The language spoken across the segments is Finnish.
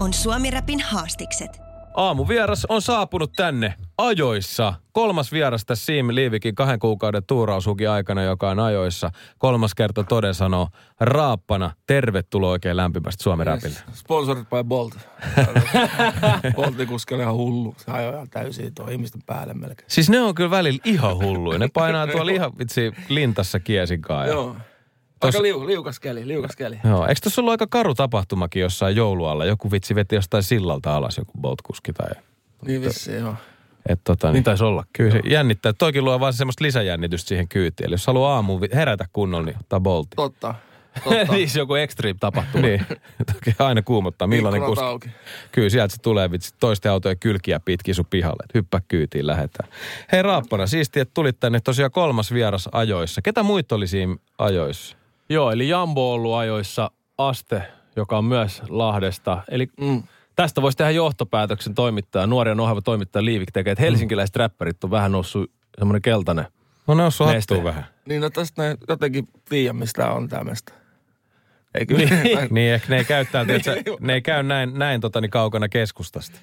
On Suomi Rapin haastikset. Aamuvieras on saapunut tänne ajoissa. Kolmas vieras tässä Siim Liivikin kahden kuukauden tuurausukin aikana, joka on ajoissa. Kolmas kerta toden sanoo raappana. Tervetuloa oikein lämpimästi Suomi Rapille. Sponsorit by Bolt. Boltin kuski oli ihan hullu. Se ajoi ihan täysin tuo ihmisten päälle melkein. Siis ne on kyllä välillä ihan hulluja. Ne painaa tuolla ihan vitsi lintassa kiesinkaan. Ja... Joo. Aika liu, liukas keli, liukas keli. Joo. Eikö tässä ollut aika karu tapahtumakin jossain joulualla? Joku vitsi veti jostain sillalta alas joku Bolt-kuski tai... Niin vissiin, joo. Et tota, niin, Niin taisi olla. Kyllä se jännittää. Toikin luo vaan semmoista lisäjännitystä siihen kyytiin. Eli jos haluaa aamuun herätä kunnolla, niin ottaa Boltin. Totta. Totta. niin se joku extreme tapahtuma. niin. Toki aina kuumottaa. Millainen kuski? auki. Kyllä sieltä se tulee vitsi toisten autojen kylkiä pitkin sun pihalle. Et Hyppää kyytiin, lähetään. Hei Raappana, siisti, että tulit tänne tosiaan kolmas vieras ajoissa. Ketä muita oli siinä ajoissa? Joo, eli Jambo on ollut ajoissa Aste, joka on myös Lahdesta. Eli Mm. tästä voisi tehdä johtopäätöksen toimittaja, nuori ja nohava toimittaja Liivik tekee, että helsinkiläiset räppärit on vähän noussut semmoinen keltainen. No ne on hattuun vähän. Niin no tästä ne jotenkin tiedä, mistä on tämmöistä. Ei kyllä. Niin, ehkä ne ei käy täältä, että sä- ne ei käy näin, näin totani kaukana keskustasta.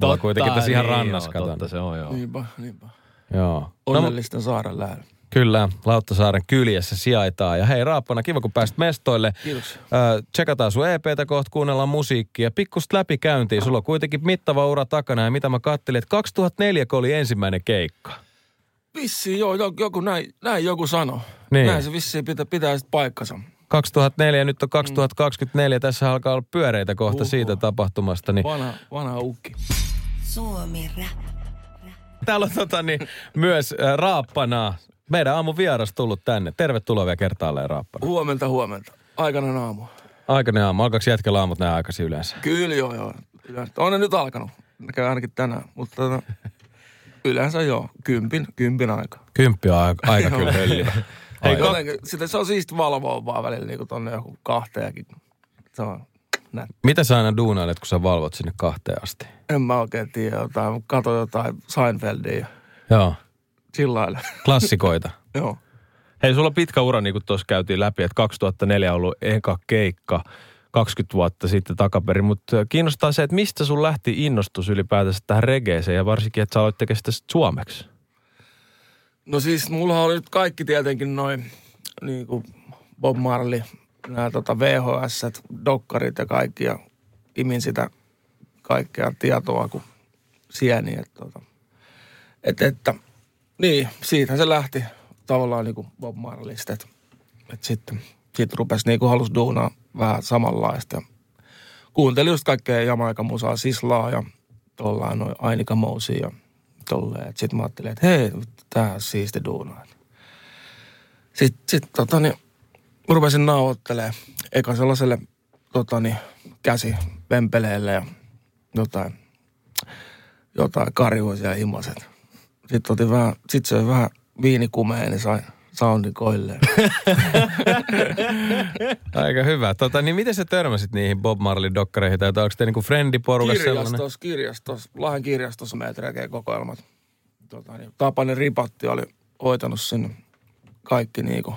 Mulla kuitenkin tässä ihan niin rannassa joo, katon. Totta se on, joo. niinpä, niinpä. Joo. No, Onnellisten saaren lähellä. Kyllä, Lauttasaaren kyljessä sijaitaan. Ja hei Raappana, kiva kun pääsit mestoille. Kiitos. Ö, tsekataan sun EPtä kohta, kuunnellaan musiikkia. Pikkusta läpikäyntiin. Sulla on kuitenkin mittava ura takana. Ja mitä mä kattelin, että 2004 kun oli ensimmäinen keikka. Vissiin, joo, jo- joku näin, näin joku sano. Niin. Näin se vissiin pitää, pitää sitten paikkansa. 2004 nyt on 2024. Tässä alkaa olla pyöreitä kohta Uhu. siitä tapahtumasta. Niin Vanha, vanha ukki. Suomi Rap. täällä on tota, niin, myös äh, Raappana. Meidän aamun vieras tullut tänne. Tervetuloa vielä kertaalleen Raappana. Huomenta, huomenta. Aikainen aamu. Aikainen aamu. Alkaako jätkellä aamut näin aikaisin yleensä? Kyllä joo, joo. Yleensä. On ne nyt alkanut. Käy ainakin tänään. Mutta tota, yleensä joo. Kympin, kympin aika. Kymppi on aika, aika kyllä höllivä. Ei, Aika. jotenkin, sitä, se on siisti valvoa vaan välillä niin tonne joku kahteenkin. Se on näin. Mitä sä aina duunailet, kun sä valvot sinne kahteen asti? En mä oikein tiedä jotain. Kato jotain Seinfeldia Joo. Sillä lailla. Klassikoita. joo. Hei, sulla on pitkä ura, niin kuin tuossa käytiin läpi, että 2004 on ollut eka keikka 20 vuotta sitten takaperin, mutta kiinnostaa se, että mistä sun lähti innostus ylipäätänsä tähän regeeseen ja varsinkin, että sä aloit tekemään sitä sit suomeksi. No siis mulla oli nyt kaikki tietenkin noin niin kuin Bob Marley, nämä tota VHS, dokkarit ja kaikki ja imin sitä kaikkea tietoa kuin sieni. Että, tota, et, että, niin, siitä se lähti tavallaan niin kuin Bob Marleysta. Että, että sitten sit rupesi niin kuin halus duunaa vähän samanlaista. Kuuntelin just kaikkea Jamaica-musaa, Sislaa ja tollaan noin Ainika Mousia ja tolleen. Sitten mä ajattelin, että hei, tää on siisti duunaa. Sitten sit, tota, niin, rupesin nauhoittelemaan eka sellaiselle tota, niin, käsi vempeleelle ja jotain, jotain karjuisia himaset. Sitten otin vähän, sit söin vähän viinikumeen, niin sai soundin koilleen. Aika hyvä. Tota, niin miten sä törmäsit niihin Bob Marley-dokkareihin? Tai onko te niinku friendiporukas sellainen? kirjastos, kirjastos, Lahden kirjastossa meitä tekee kokoelmat. Tota, niin, Tapanen Ripatti oli hoitanut sinne kaikki niinku,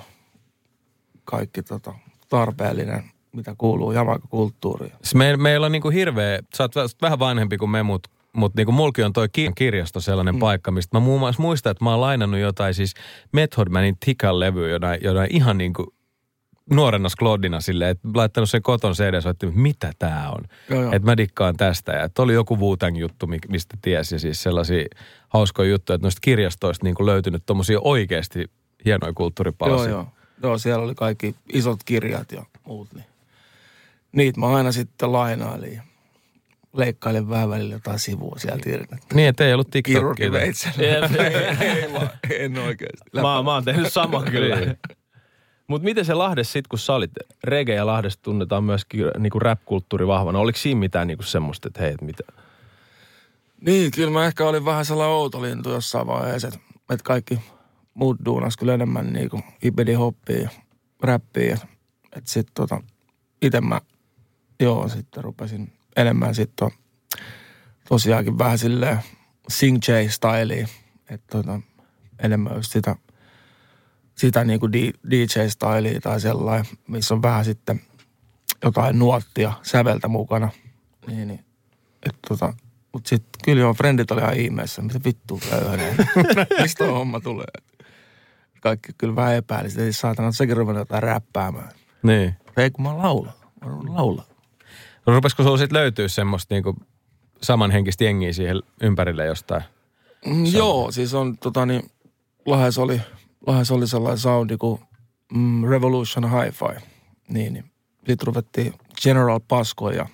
kaikki tota, tarpeellinen, mitä kuuluu jamaica-kulttuuriin. Siis Me, meillä on niinku hirveä, sä oot vä- vähän vanhempi kuin me, mutta mut niinku mulki on toi ki- kirjasto sellainen mm. paikka, mistä mä muun muassa muistan, että mä oon lainannut jotain siis Method Manin Tikan levyä, jotain, jotain ihan niinku nuorena Sklodina silleen, että laittanut sen koton CD soitti, että mitä tää on. Että mä dikkaan tästä. Ja että oli joku wu juttu, mi- mistä tiesi. Ja siis sellaisia hauskoja juttuja, että noista kirjastoista niin löytynyt tommosia oikeasti hienoja kulttuuripalasia. Joo, joo. Joo, siellä oli kaikki isot kirjat ja muut. Niin. Niitä mä aina sitten lainailin leikkailin vähän välillä jotain sivua sieltä irti. Niin, että ei ollut TikTokia. Ei, ei, vaan- en oikeasti. Mä, mä oon tehnyt saman kyllä. Niin. Mutta miten se Lahdessa sit, kun sä olit, reggae ja Lahdessa tunnetaan myöskin niinku rap-kulttuuri vahvana. Oliko siinä mitään niinku semmoista, että hei, et mitä? Niin, kyllä mä ehkä olin vähän sellainen outolintu jossain vaiheessa, että, että kaikki muut duunas kyllä enemmän niin kuin hipedi hoppia ja räppiä. Että, että sitten tota, itse mä, joo, sitten rupesin enemmän sitten tosiaankin vähän silleen sing j styliin että tota, enemmän just sitä, sitä niin kuin DJ-styliä tai sellainen, missä on vähän sitten jotain nuottia säveltä mukana. Niin, niin. Että tota, mutta sitten kyllä joo, frendit oli ihan ihmeessä. Mitä vittua köyhäneen? Mistä on homma tulee? Kaikki kyllä vähän epäili. Sitten saatana, että sekin ruvennut jotain räppäämään. Niin. Ei kun mä laulan. Mä laulan. No rupesiko sulla sitten löytyä semmoista niinku samanhenkistä jengiä siihen ympärille jostain? Mm, joo, siis on tota niin, Lahes oli, Lahes oli sellainen soundi kuin mm, Revolution Hi-Fi. Niin, niin. Sitten ruvettiin General Pasko ja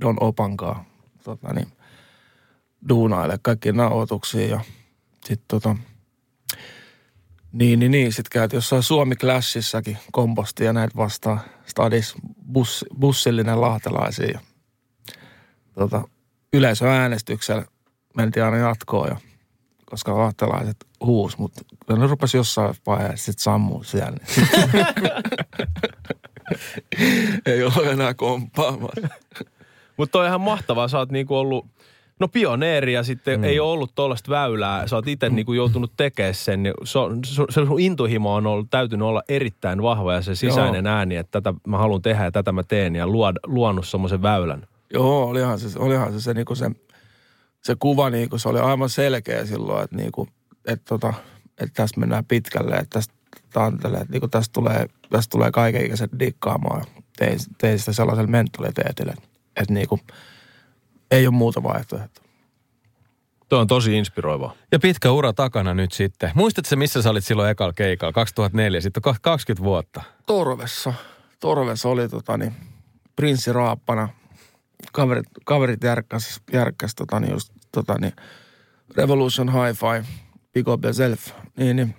Don Opankaa tota niin, duunaille kaikki nauhoituksia ja sitten tota, niin, niin, niin. Sitten käytiin jossain Suomi Clashисsakin komposti ja näitä vastaan stadis bus, bussillinen lahtelaisia. Ja, tota, yleisöäänestyksellä mentiin aina jatkoon ja koska lahtelaiset huus, mutta ne rupesi jossain vaiheessa sitten sammuu siellä. Ei ole enää komppaamaan. Mutta on ihan mahtavaa. Sä oot niinku ollut No pioneeri ja sitten mm. ei ole ollut tuollaista väylää. Sä oot itse niinku joutunut tekemään sen. Niin se, se, se sun intohimo on ollut, täytynyt olla erittäin vahva ja se sisäinen Joo. ääni, että tätä mä haluan tehdä ja tätä mä teen ja luod, luonut semmoisen väylän. Joo, olihan se, olihan se, se, niinku se, se kuva, niinku, se oli aivan selkeä silloin, että, niinku, että, tota, että tässä mennään pitkälle, että tästä, tantelee, että niinku, tästä, tulee, tästä tulee kaikenikäiset dikkaamaan. Tein, tein sitä sellaisella mentaliteetillä, että, että niinku, ei ole muuta vaihtoehtoa. Tuo on tosi inspiroivaa. Ja pitkä ura takana nyt sitten. Muistatko missä sä olit silloin ekalla keikalla, 2004, sitten 20 vuotta? Torvessa. Torvessa oli tota niin, prinssi Raappana. Kaverit, kaverit järkkäs, järkkäs tota niin, just tota niin, Revolution Hi-Fi, Big Up Yourself. Niin, niin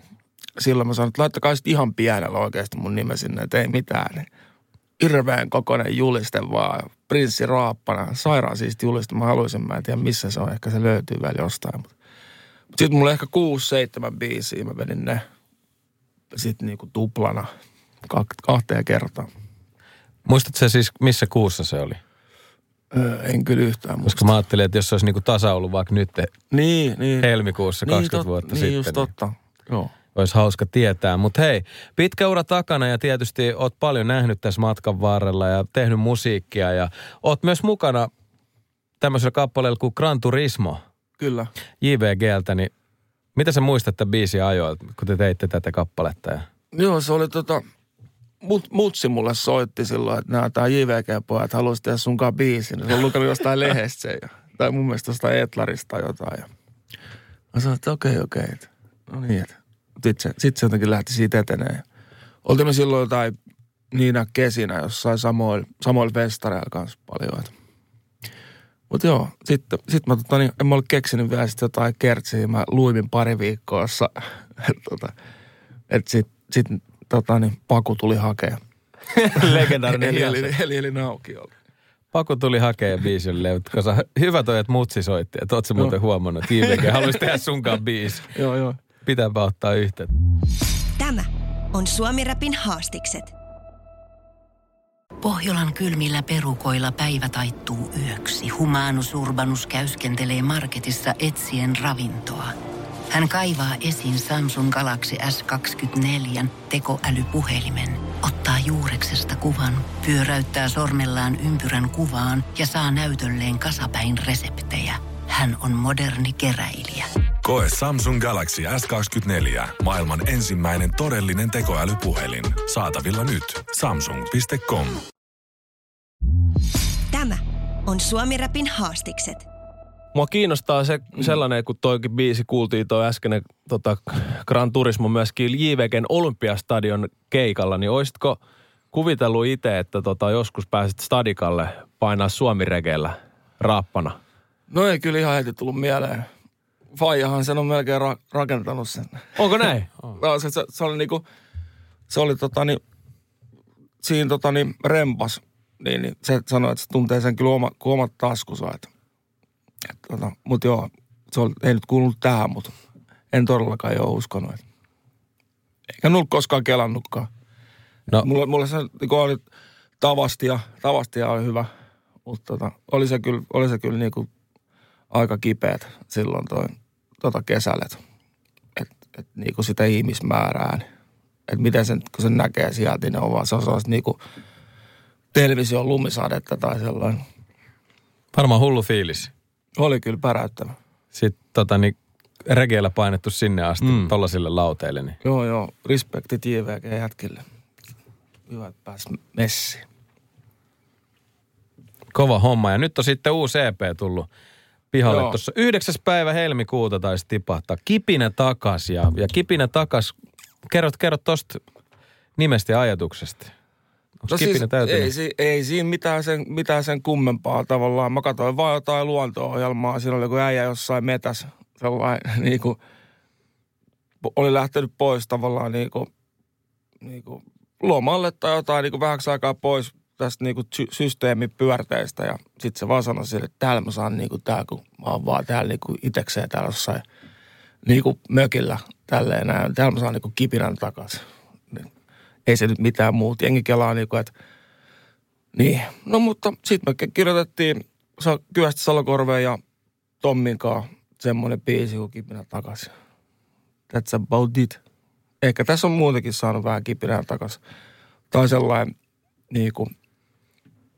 silloin mä sanoin, että laittakaa sitten ihan pienellä oikeasti mun nime sinne, että ei mitään. Niin hirveän kokoinen juliste vaan. Prinssi Raappana, sairaan siisti juliste. Mä haluaisin, mä en tiedä missä se on. Ehkä se löytyy vielä jostain. Mutta sitten mulla ehkä kuusi, seitsemän biisiä. Mä vedin ne sitten niinku tuplana kahteen kertaan. Muistatko siis, missä kuussa se oli? Öö, en kyllä yhtään muista. Koska mä ajattelin, että jos se olisi niinku tasa ollut vaikka nyt niin, niin. helmikuussa 20 niin, tot, vuotta niin, sitten. Just niin just totta. Joo olisi hauska tietää. Mutta hei, pitkä ura takana ja tietysti oot paljon nähnyt tässä matkan varrella ja tehnyt musiikkia ja oot myös mukana tämmöisellä kappaleella kuin Gran Turismo. Kyllä. JVGltä, niin mitä sä muistat tämän biisin ajoilta, kun te teitte tätä kappaletta? Ja... Joo, se oli tota, mut, mutsi mulle soitti silloin, että nämä tää JVG-pojat haluaisi tehdä sunkaan biisin. Se on lukenut jostain lehdestä se, ja, tai mun mielestä jostain Etlarista jotain. Ja mä sanoin, että okei, okay, okei. Okay. No niin, että sitten se, sit se jotenkin lähti siitä eteneen. Oltiin me silloin jotain niinä kesinä jossain samoilla, samoilla festareilla kanssa paljon. Mutta joo, sitten sit mä tota, niin, en mä ole keksinyt vielä sitten jotain kertsiä. Mä luimin pari viikkoa, jossa tota, että sit, sit tota, niin, Paku tuli hakea. Legendaarinen eli, eli, eli, eli Naukiolla. Paku tuli hakea biisin levut, koska hyvä toi, että mutsi soitti. Että oot muuten huomannut, että JVG haluaisi tehdä sunkaan biisi. joo, joo pitääpä ottaa yhteyttä. Tämä on Suomi Rapin haastikset. Pohjolan kylmillä perukoilla päivä taittuu yöksi. Humanus Urbanus käyskentelee marketissa etsien ravintoa. Hän kaivaa esiin Samsung Galaxy S24 tekoälypuhelimen, ottaa juureksesta kuvan, pyöräyttää sormellaan ympyrän kuvaan ja saa näytölleen kasapäin reseptejä – hän on moderni keräilijä. Koe Samsung Galaxy S24. Maailman ensimmäinen todellinen tekoälypuhelin. Saatavilla nyt. Samsung.com. Tämä on Suomi Rapin haastikset. Mua kiinnostaa se sellainen, kun toikin biisi kuultiin toi äskeinen tota, Gran Turismo myöskin JVGn Olympiastadion keikalla, niin oisitko kuvitellut itse, että tota, joskus pääsit stadikalle painaa suomiregeellä raappana? No ei kyllä ihan heti tullut mieleen. Faijahan sen on melkein ra- rakentanut sen. Onko näin? no, se, se, se, oli niinku, se oli tota niin, siinä tota, niin, rempas, niin, niin, se sanoi, että se tuntee sen kyllä oma, kuin omat taskussa. Että, että, tota, mutta joo, se oli, ei nyt kuulunut tähän, mutta en todellakaan jo uskonut. Että. Eikä ollut koskaan kelannutkaan. No. Mulle, mulle se niin oli tavastia, tavastia oli hyvä, mutta tota, oli se kyllä, oli se kyllä niin kuin aika kipeät silloin toi, tota kesällä, että et, et, niin kuin sitä ihmismäärää, niin, että miten sen, kun sen näkee sieltä, niin ne on vaan se on sellaista niin kuin television lumisadetta tai sellainen. Varmaan hullu fiilis. Oli kyllä päräyttävä. Sitten tota, niin regeellä painettu sinne asti mm. tollasille lauteille. Niin. Joo, joo. Respekti JVG jätkille. Hyvä, että pääs messiin. Kova homma. Ja nyt on sitten uusi EP tullut pihalle tuossa 9. päivä helmikuuta taisi tipahtaa. Kipinä takas ja, ja kipinä takas. Kerrot, kerrot tosta nimestä ja ajatuksesta. Onko No siis ei, si- ei siinä mitään sen, mitään sen kummempaa tavallaan. Mä katsoin vaan jotain luonto-ohjelmaa. Siinä oli joku äijä jossain metäs sellainen niin kuin, oli lähtenyt pois tavallaan niin kuin, niin kuin lomalle tai jotain niin kuin vähäksi aikaa pois tästä niin kuin sy- systeemin pyörteistä. Ja sitten se vaan sanoi sille, että täällä mä saan niin kuin tää, kun mä oon vaan täällä niin kuin itekseen täällä jossain niin kuin mökillä tälleen näin. Täällä mä saan niin kuin kipinän takaisin. Ei se nyt mitään muuta. Jengi kelaa niin kuin, että niin. No mutta sitten me kirjoitettiin Kyöstä Salokorveen ja Tommin kanssa semmoinen biisi kuin Kipinä takaisin. That's about it. Ehkä tässä on muutenkin saanut vähän kipinää takaisin. Tai sellainen, niin kuin,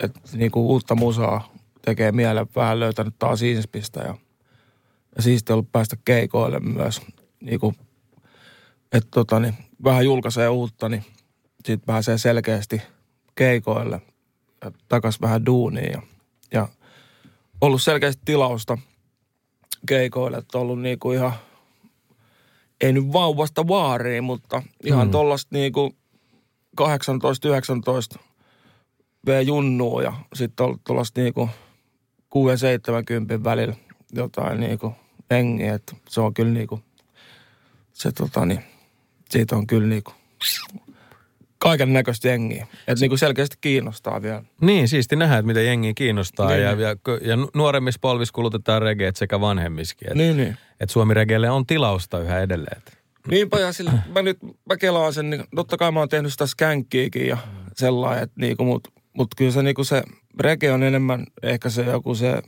että niin kuin uutta musaa tekee mieleen vähän löytänyt taas inspistä ja, ja siisti ollut päästä keikoille myös. Niin kuin, että tota, niin, vähän julkaisee uutta, niin sitten pääsee selkeästi keikoille ja takas vähän duuniin ja, ja ollut selkeästi tilausta keikoille, että ollut niinku ihan, ei nyt vauvasta vaariin, mutta ihan mm. tollasta niinku 18-19 V junnua ja sitten ollut tuollaista niinku 6-70 välillä jotain niinku hengiä, että se on kyllä niinku, se tota niin, siitä on kyllä niinku kaiken näköistä jengiä. Että niinku selkeästi kiinnostaa vielä. Niin, siisti nähdä, että miten jengi kiinnostaa. Niin. Ja, ja, ja nuoremmissa polvissa kulutetaan regeet sekä vanhemmiskin. Että Niin, niin. et Suomi regeelle on tilausta yhä edelleen. Et Niinpä ja sillä, mä nyt mä kelaan sen, niin totta kai mä oon tehnyt sitä skänkkiäkin ja sellainen, että niinku, mut, mut kyllä se niinku se rege on enemmän ehkä se joku se,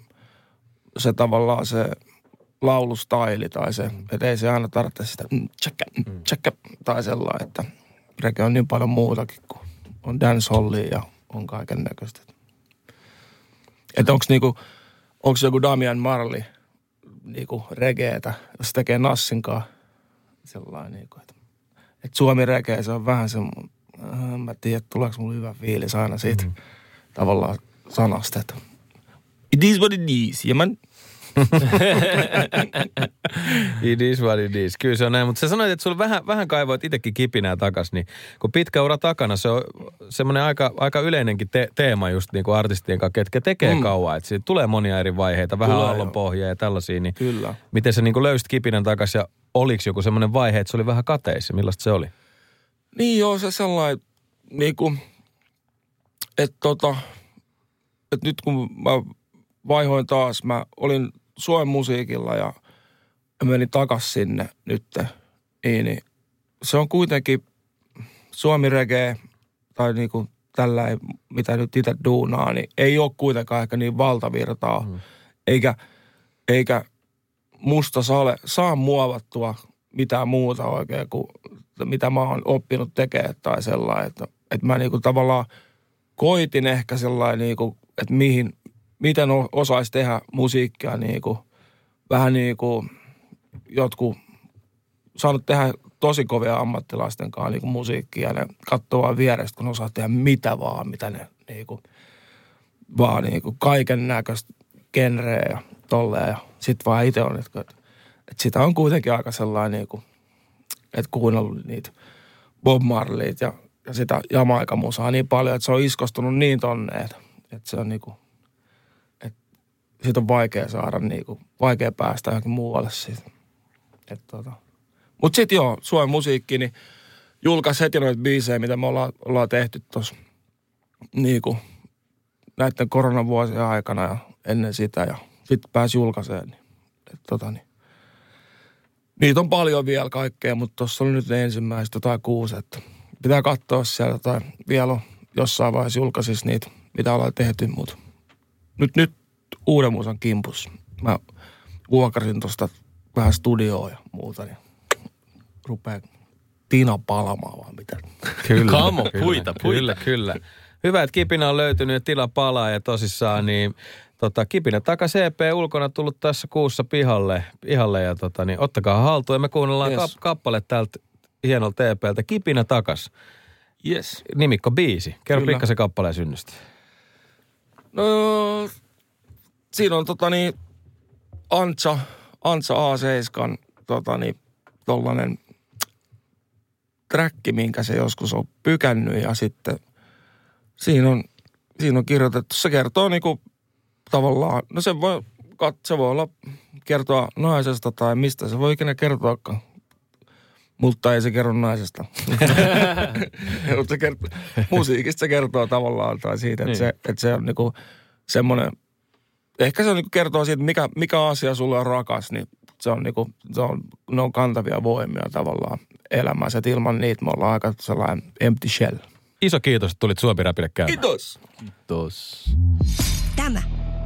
se tavallaan se laulustaili tai se, että ei se aina tarvitse sitä mm, tsäkkä, mm, tsäkkä, tai sellainen, että rege on niin paljon muutakin kuin on dancehallia ja on kaiken näköistä. Että onks niinku, onks joku Damian Marley niinku regeetä, jos se tekee Nassinkaan sellainen, niin kuin, että, että Suomi rekeä, se on vähän se, äh, mä tiedän, että tuleeko mulla hyvä fiilis aina siitä mm. tavallaan sanasta, että it is what it is, ja mä, It is what it is. Kyllä se on näin, mutta sä sanoit, että sulla vähän, vähän kaivoit itsekin kipinää takas, niin kun pitkä ura takana, se on semmoinen aika, aika yleinenkin te- teema just niin kuin artistien kanssa, ketkä tekee mm. Kauan. Että siitä tulee monia eri vaiheita, vähän Tulee, aallonpohjia ja tällaisia, niin kyllä. miten sä niin kuin löysit kipinän takas ja oliko joku semmoinen vaihe, että se oli vähän kateissa? Millaista se oli? Niin joo, se sellainen, niin kuin, että tota, että nyt kun mä vaihoin taas, mä olin Suomen musiikilla ja menin takas sinne nyt, niin, niin se on kuitenkin Suomi reggae tai niin kuin tällä, mitä nyt itse duunaa, niin ei ole kuitenkaan ehkä niin valtavirtaa, mm. eikä, eikä musta sale, saa muovattua mitään muuta oikein kuin mitä mä oon oppinut tekemään tai sellainen, että, että mä niinku tavallaan koitin ehkä sellainen, niinku, että mihin, miten osaisi tehdä musiikkia niinku, vähän niin kuin jotkut saanut tehdä tosi kovia ammattilaisten kanssa niinku musiikkia ja ne katsoo vaan vierestä, kun osaa tehdä mitä vaan, mitä ne niinku, vaan niinku kaiken näköistä genreä ja tolleen ja sit vaan itse on, että, että sitä on kuitenkin aika sellainen niinku, että kuunnellut niitä Bob Marleyt ja, ja sitä Jamaika-musaa niin paljon, että se on iskostunut niin tonne, että, että se on niinku, että siitä on vaikea saada niinku, vaikea päästä johonkin muualle siitä. Tota. Mut sit joo, Suomen musiikki, niin julkaisi heti noita biisejä, mitä me ollaan, ollaan tehty tuossa niin kuin, näiden koronavuosien aikana ja ennen sitä ja sitten pääsi julkaiseen. Niin, et, tota, niin. Niitä on paljon vielä kaikkea, mutta tuossa oli nyt ne ensimmäiset jotain kuusi, että pitää katsoa siellä jotain, vielä on jossain vaiheessa julkaisis niitä, mitä ollaan tehty, mutta nyt, nyt uuden musan kimpus. Mä vuokrasin tuosta vähän studioa ja muuta, niin rupeaa tina palamaan vaan mitä. Kyllä, Kamo, kyllä, puita, puita. Kyllä, kyllä. Hyvä, että kipinä on löytynyt ja tila palaa ja tosissaan niin tota, kipinä taka CP ulkona tullut tässä kuussa pihalle, pihalle ja tota, niin, ottakaa haltuun ja me kuunnellaan Yes. kap, kappale täältä hienolta TPltä. Kipinä takas. Yes. Nimikko biisi. Kerro pikkasen kappaleen synnystä. No, siinä on tota niin, Antsa, Antsa A7, tota niin, tollanen träkki, minkä se joskus on pykännyt ja sitten siinä on, siinä on kirjoitettu, se kertoo niinku tavallaan, no se voi, se voi olla kertoa naisesta tai mistä se voi ikinä kertoakaan. Mutta ei se kerro naisesta. Mutta se kertoo, musiikista se kertoo tavallaan tai siitä, että, Niin. se, että se on niinku semmoinen, ehkä se on niinku kertoo siitä, mikä, mikä asia sulle on rakas, niin se on niinku, se on, ne on kantavia voimia tavallaan elämässä. Et ilman niitä me ollaan aika sellainen empty shell. Iso kiitos, että tulit Suomi Rapille käymään. Kiitos! Tos. Tämä